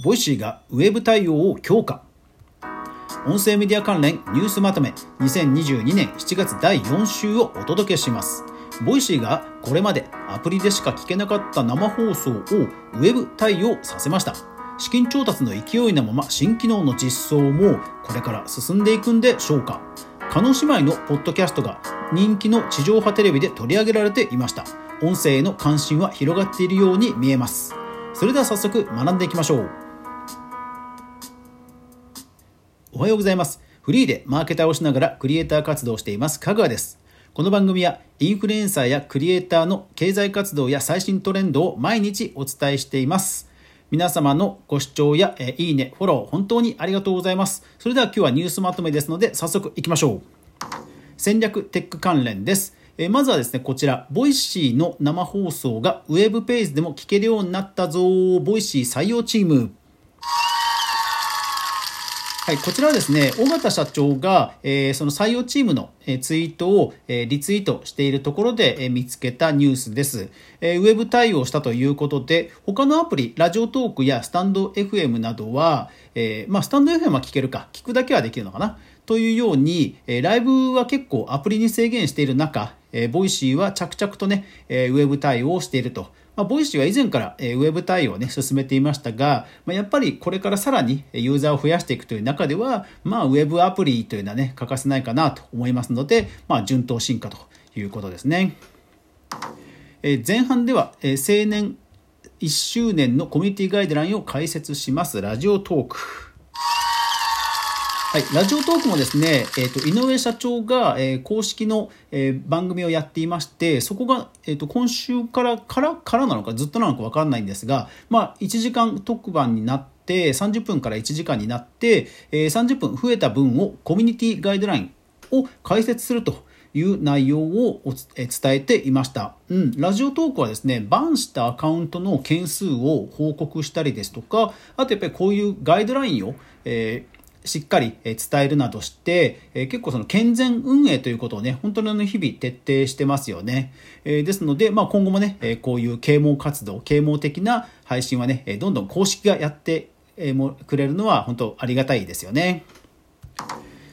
Voicy がウェブ対応を強化。音声メディア関連ニュースまとめ。2022年7月第4週をお届けします。 Voicy がこれまでアプリでしか聞けなかった生放送をウェブ対応させました。資金調達の勢いのまま新機能の実装もこれから進んでいくんでしょうか。叶姉妹のポッドキャストが人気の地上波テレビで取り上げられていました。音声への関心は広がっているように見えます。それでは早速学んでいきましょう。おはようございますフリーでマーケターをしながらクリエイター活動をしています香川ですこの番組はインフルエンサーやクリエイターの経済活動や最新トレンドを毎日お伝えしています皆様のご視聴や、えいいね、フォロー、本当にありがとうございます。それでは今日はニュースまとめですので、早速いきましょう。戦略テック関連です。えまずはですね、こちら、 Voicy の生放送がウェブページでも聞けるようになったぞ、 Voicy 採用チーム。はい、こちらはですね、緒方社長が、えー、その採用チームの、えー、ツイートを、えー、リツイートしているところで、えー、見つけたニュースです、えー。ウェブ対応したということで、他のアプリ、 Radiotalk や stand FM などは、えー、まあ、スタンド FM は聞けるか、聞くだけはできるのかな？というように、えー、ライブは結構アプリに制限している中、えー、 Voicy は着々とね、えー、ウェブ対応をしていると。まあ、 Voicy は以前から、えー、ウェブ対応をね、進めていましたが、まあ、やっぱりこれからさらにユーザーを増やしていくという中では、まあ、ウェブアプリというのはね、欠かせないかなと思いますので、まあ、順当進化ということですね。えー、前半では、えー、制定1周年のコミュニティガイドラインを解説します。 Radiotalk。はい、ラジオトークもですね、えーと、井上社長が、えー、公式の、えー、番組をやっていましてそこが、えーと、今週からからからなのかずっとなのか分かんないんですが、まあ、1時間特番になって30分から1時間になって、えー、30分増えた分をコミュニティガイドラインを解説するという内容を伝えていました、うん、ラジオトークはですねバンしたアカウントの件数を報告したりですとかあとやっぱりこういうガイドラインを、えーしっかり伝えるなどして、結構その健全運営ということをね、本当に日々徹底してますよね。ですので、まあ、今後もね、こういう啓蒙活動、啓蒙的な配信はね、どんどん公式がやってくれるのは本当ありがたいですよね。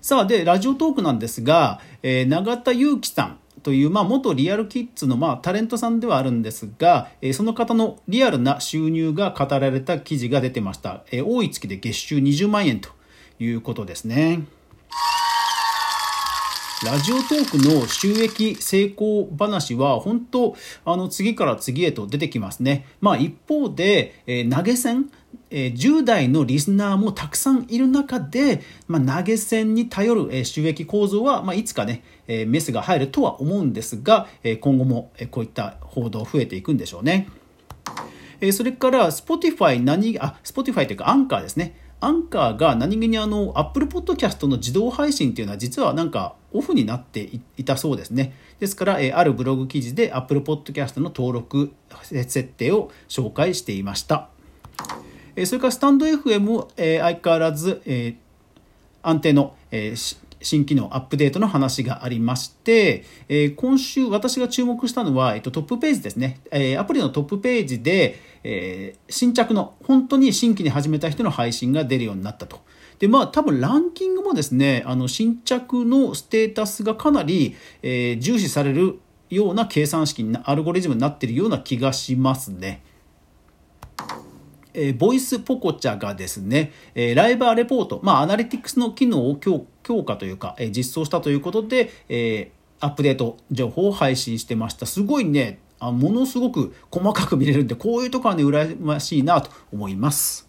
さあ、で、ラジオトークなんですが、永田祐樹さん、という、まあ、元リアルキッズの、まあ、タレントさんではあるんですが、えその方のリアルな収入が語られた記事が出てました。え多い月で月収20万円ということですね。ラジオトークの収益成功話は本当あの次から次へと出てきますね。まあ一方で、えー、投げ銭え10代のリスナーもたくさんいる中で、まあ、投げ銭に頼る、え収益構造は、まあ、いつかね、えメスが入るとは思うんですが、え今後も、えこういった報道増えていくんでしょうね。えそれから Spotify 何、あ、Spotify というかアンカーですね。アンカーが何気にあの Apple Podcast の自動配信っていうのは実はなんかオフになっていたそうですね。ですから、えあるブログ記事で Apple Podcast の登録設定を紹介していました。えそれからスタンド FM も、え相変わらず、え安定の、え新機能アップデートの話がありまして、え今週私が注目したのは、えっと、トップページですね、えアプリのトップページで、え、新着の本当に新規に始めた人の配信が出るようになったと。でまあ多分ランキングもですねあの新着のステータスがかなり、え、重視されるような計算式にアルゴリズムになっているような気がしますね。えー、ボイスポコチャがですね、えー、ライバーレポート、まあ、アナリティクスの機能を強化強化というか、えー、実装したということで、えー、アップデート情報を配信してました。すごいね、あものすごく細かく見れるんで、こういうとこはね、羨ましいなと思います。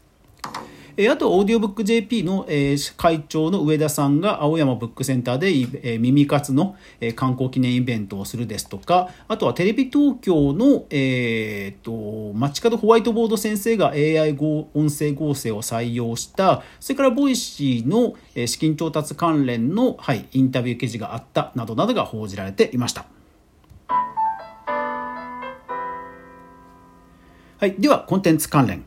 えあと、 audiobook JP の、え会長の上田さんが青山ブックセンターで、え耳活の、え刊行記念イベントをするですとか、あとはテレビ東京の、えー、と、街角ホワイトボード先生が AI 音声合成を採用した、それから Voicy の、え資金調達関連の、はい、インタビュー記事があったなどなどが報じられていました。はい。では、コンテンツ関連。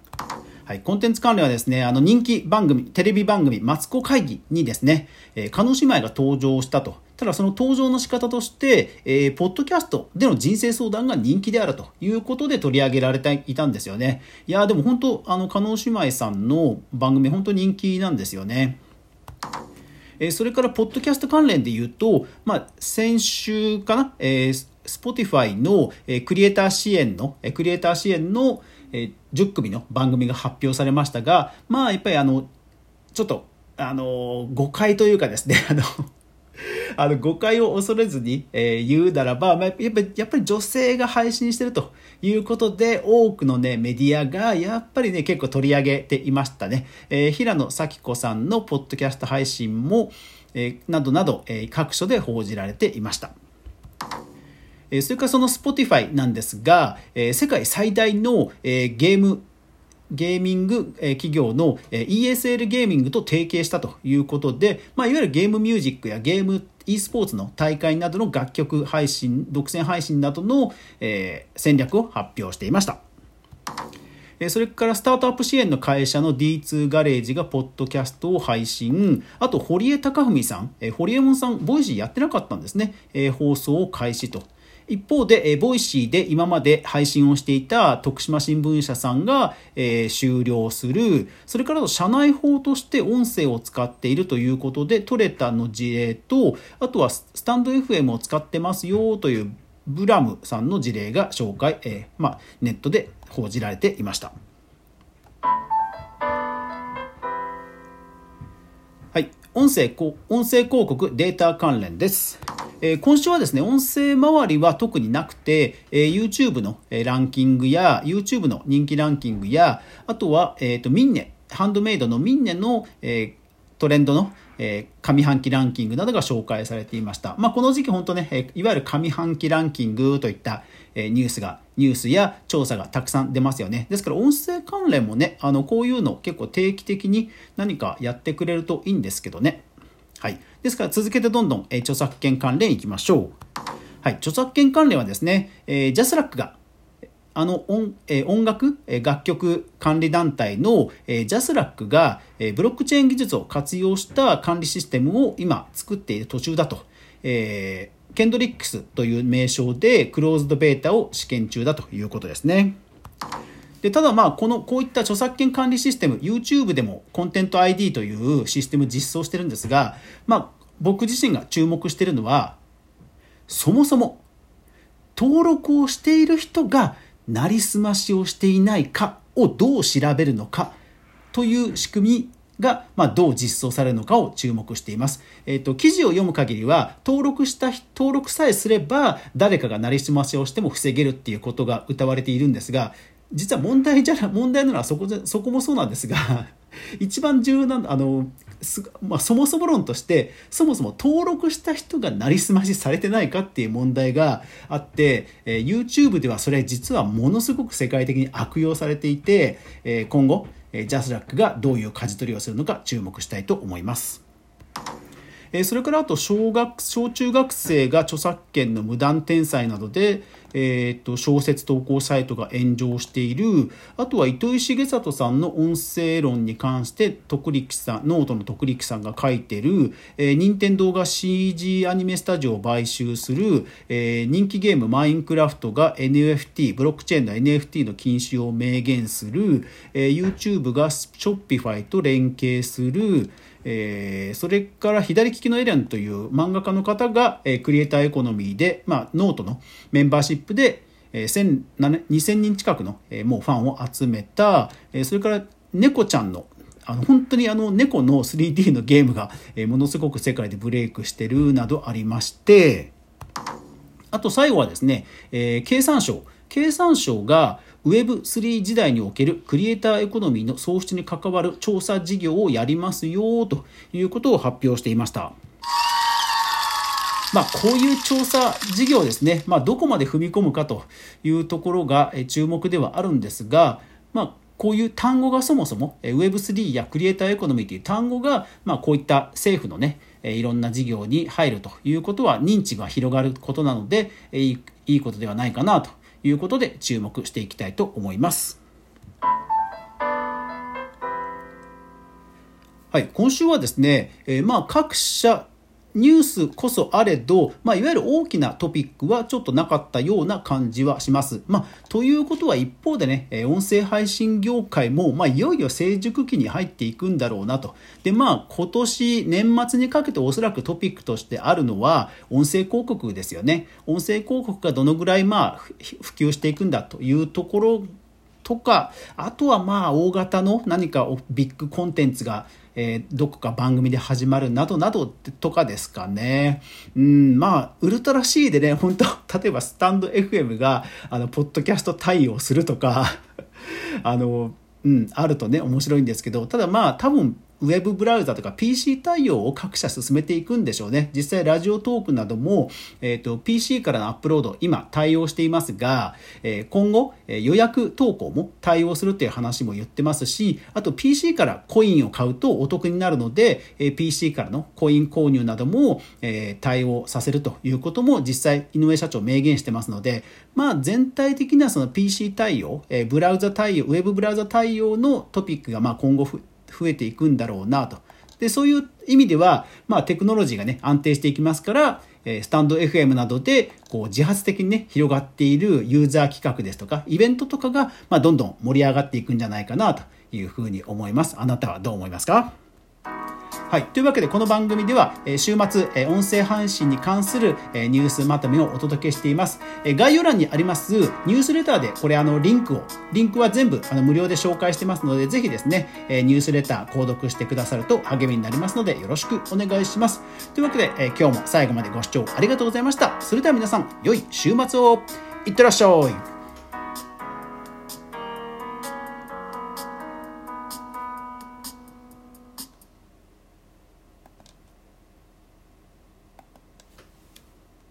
はい、コンテンツ関連はですね、あの人気番組、テレビ番組、マツコ会議にですね、えー、叶姉妹が登場したと。ただその登場の仕方として、えー、ポッドキャストでの人生相談が人気であるということで取り上げられていたんですよね。いやでも本当、あの、叶姉妹さんの番組、本当人気なんですよね。えそれから、ポッドキャスト関連で言うと、まあ、先週かな、えー、Spotify の、えー、クリエイター支援の、えー、クリエイター支援の、え10組の番組が発表されましたが、まあ、やっぱりあの、ちょっと、あの、誤解というかですね、あの、あの誤解を恐れずに、え、言うならば、ま、やっぱりやっぱり女性が配信してるということで多くの、ね、メディアがやっぱりね結構取り上げていましたね、え、平野咲子さんのポッドキャスト配信も、え、などなど、え、各所で報じられていました。それからその Spotify なんですが、世界最大のゲームゲーミング企業の ESL ゲーミングと提携したということで、まあ、いわゆるゲームミュージックやゲーム e スポーツの大会などの楽曲配信、独占配信などの、え戦略を発表していました。それからスタートアップ支援の会社の D2 ガレージがポッドキャストを配信。あと、堀江貴文さん、ホリエモンさん、 Voicy やってなかったんですね。放送を開始と。一方で、え Voicy で今まで配信をしていた徳島新聞社さんが、えー、終了する。それから社内報として音声を使っているということで、トレタの事例と、あとはスタンド FM を使ってますよというブラムさんの事例が紹介、えー、まあ、ネットで報じられていました。はい。音声、音声広告データ関連です。え今週はですね、音声周りは特になくて、え YouTube のランキングや、YouTube の人気ランキングや、あとは、えっ、と、ミンネ、ハンドメイドのミンネの、えトレンドの、え上半期ランキングなどが紹介されていました。まあ、この時期本当ね、えいわゆる上半期ランキングといった、えニュースが、ニュースや調査がたくさん出ますよね。ですから音声関連もね、あの、こういうの結構定期的に何かやってくれるといいんですけどね。はい。ですから続けてどんどん、え著作権関連いきましょう。はい。著作権関連はですね、えー、 JASRAC があの音,、え音楽、え楽曲管理団体の、え JASRAC が、えブロックチェーン技術を活用した管理システムを今作っている途中だと。えー、 KENDRIX という名称でクローズドベータを試験中だということですね。でただまあこのこういった著作権管理システム YouTube でもコンテント ID というシステム実装してるんですが、まあ、僕自身が注目してるのはそもそも登録をしている人がなりすましをしていないかをどう調べるのかという仕組みが、まあ、どう実装されるのかを注目しています。えっ、ー、と、記事を読む限りは、登録した、登録さえすれば、誰かがなりすましをしても防げるっていうことが謳われているんですが、実は問題じゃ問題なのはそこで そこもそうなんですが 一番重要なあのまあ、そもそも論としてそもそも登録した人がなりすましされてないかっていう問題があって、えー、YouTube ではそれ実はものすごく世界的に悪用されていて、えー、今後、えー、ジャスラックがどういう舵取りをするのか注目したいと思います。えそれからあと小学小中学生が著作権の無断転載などで、えーと、小説投稿サイトが炎上している。あとは糸井重里さんの音声論に関して徳力さんノートの徳力さんが書いてる、えー、任天堂が CG アニメスタジオを買収する、えー、人気ゲームマインクラフトが NFT ブロックチェーンの NFT の禁止を明言する、えー、YouTube が Shopify と連携するえー、それから左利きのエレンという漫画家の方が、えー、クリエイターエコノミーで、まあ、ノートのメンバーシップで、えー、2000人近くの、えー、もうファンを集めた、えー、それから猫ちゃんのあの本当にあの猫の 3D のゲームが、えー、ものすごく世界でブレイクしてるなどありましてあと最後はですね、えー、経産省経産省が Web3 時代におけるクリエイターエコノミーの創出に関わる調査事業をやりますよということを発表していました。まあ、こういう調査事業ですね、まあ、どこまで踏み込むかというところが注目ではあるんですが、まあ、こういう単語がそもそも Web3 やクリエイターエコノミーという単語が、まあ、こういった政府のねいろんな事業に入るということは認知が広がることなのでいいことではないかなということで注目していきたいと思います。はい、今週はですね、えー、まあ各社ニュースこそあれど、まあ、いわゆる大きなトピックはちょっとなかったような感じはします。まあ、ということは一方でね、音声配信業界も、まあ、いよいよ成熟期に入っていくんだろうなと。で、まあ、今年年末にかけておそらくトピックとしてあるのは、音声広告ですよね。音声広告がどのぐらい、まあ、普及していくんだというところとか、あとはまあ大型の何かビッグコンテンツが、えー、どこか番組で始まるなどなどとかですかね。うん、まあ、ウルトラ C でね、本当 例えばスタンド FM が、あの、ポッドキャスト対応するとか あの、うん、あるとね、面白いんですけど、ただまあ、多分、ウェブブラウザとか PC 対応を各社進めていくんでしょうね。実際ラジオトークなども、えーと、PC からのアップロード今対応していますが、えー、今後、えー、予約投稿も対応するっていう話も言ってますし、あと PC からコインを買うとお得になるので、えー、PC からのコイン購入なども、え対応させるということも実際井上社長明言してますので、まあ全体的なその PC 対応、えブラウザ対応、ウェブブラウザ対応のトピックがまあ今後増えていくんだろうなと。で、そういう意味では、まあテクノロジーがね、安定していきますから、えスタンド FM などでこう自発的にね、広がっているユーザー企画ですとか、イベントとかが、まあ、どんどん盛り上がっていくんじゃないかなというふうに思います。あなたはどう思いますか？はい。というわけで、この番組では、週末、音声配信に関する、ニュースまとめをお届けしています。概要欄にありますニュースレターで、これ、あの、リンクを、リンクは全部、あの、無料で紹介してますので、ぜひですね、ニュースレター購読してくださると励みになりますので、よろしくお願いします。というわけで、今日も最後までご視聴ありがとうございました。それでは皆さん、良い週末をいってらっしゃい。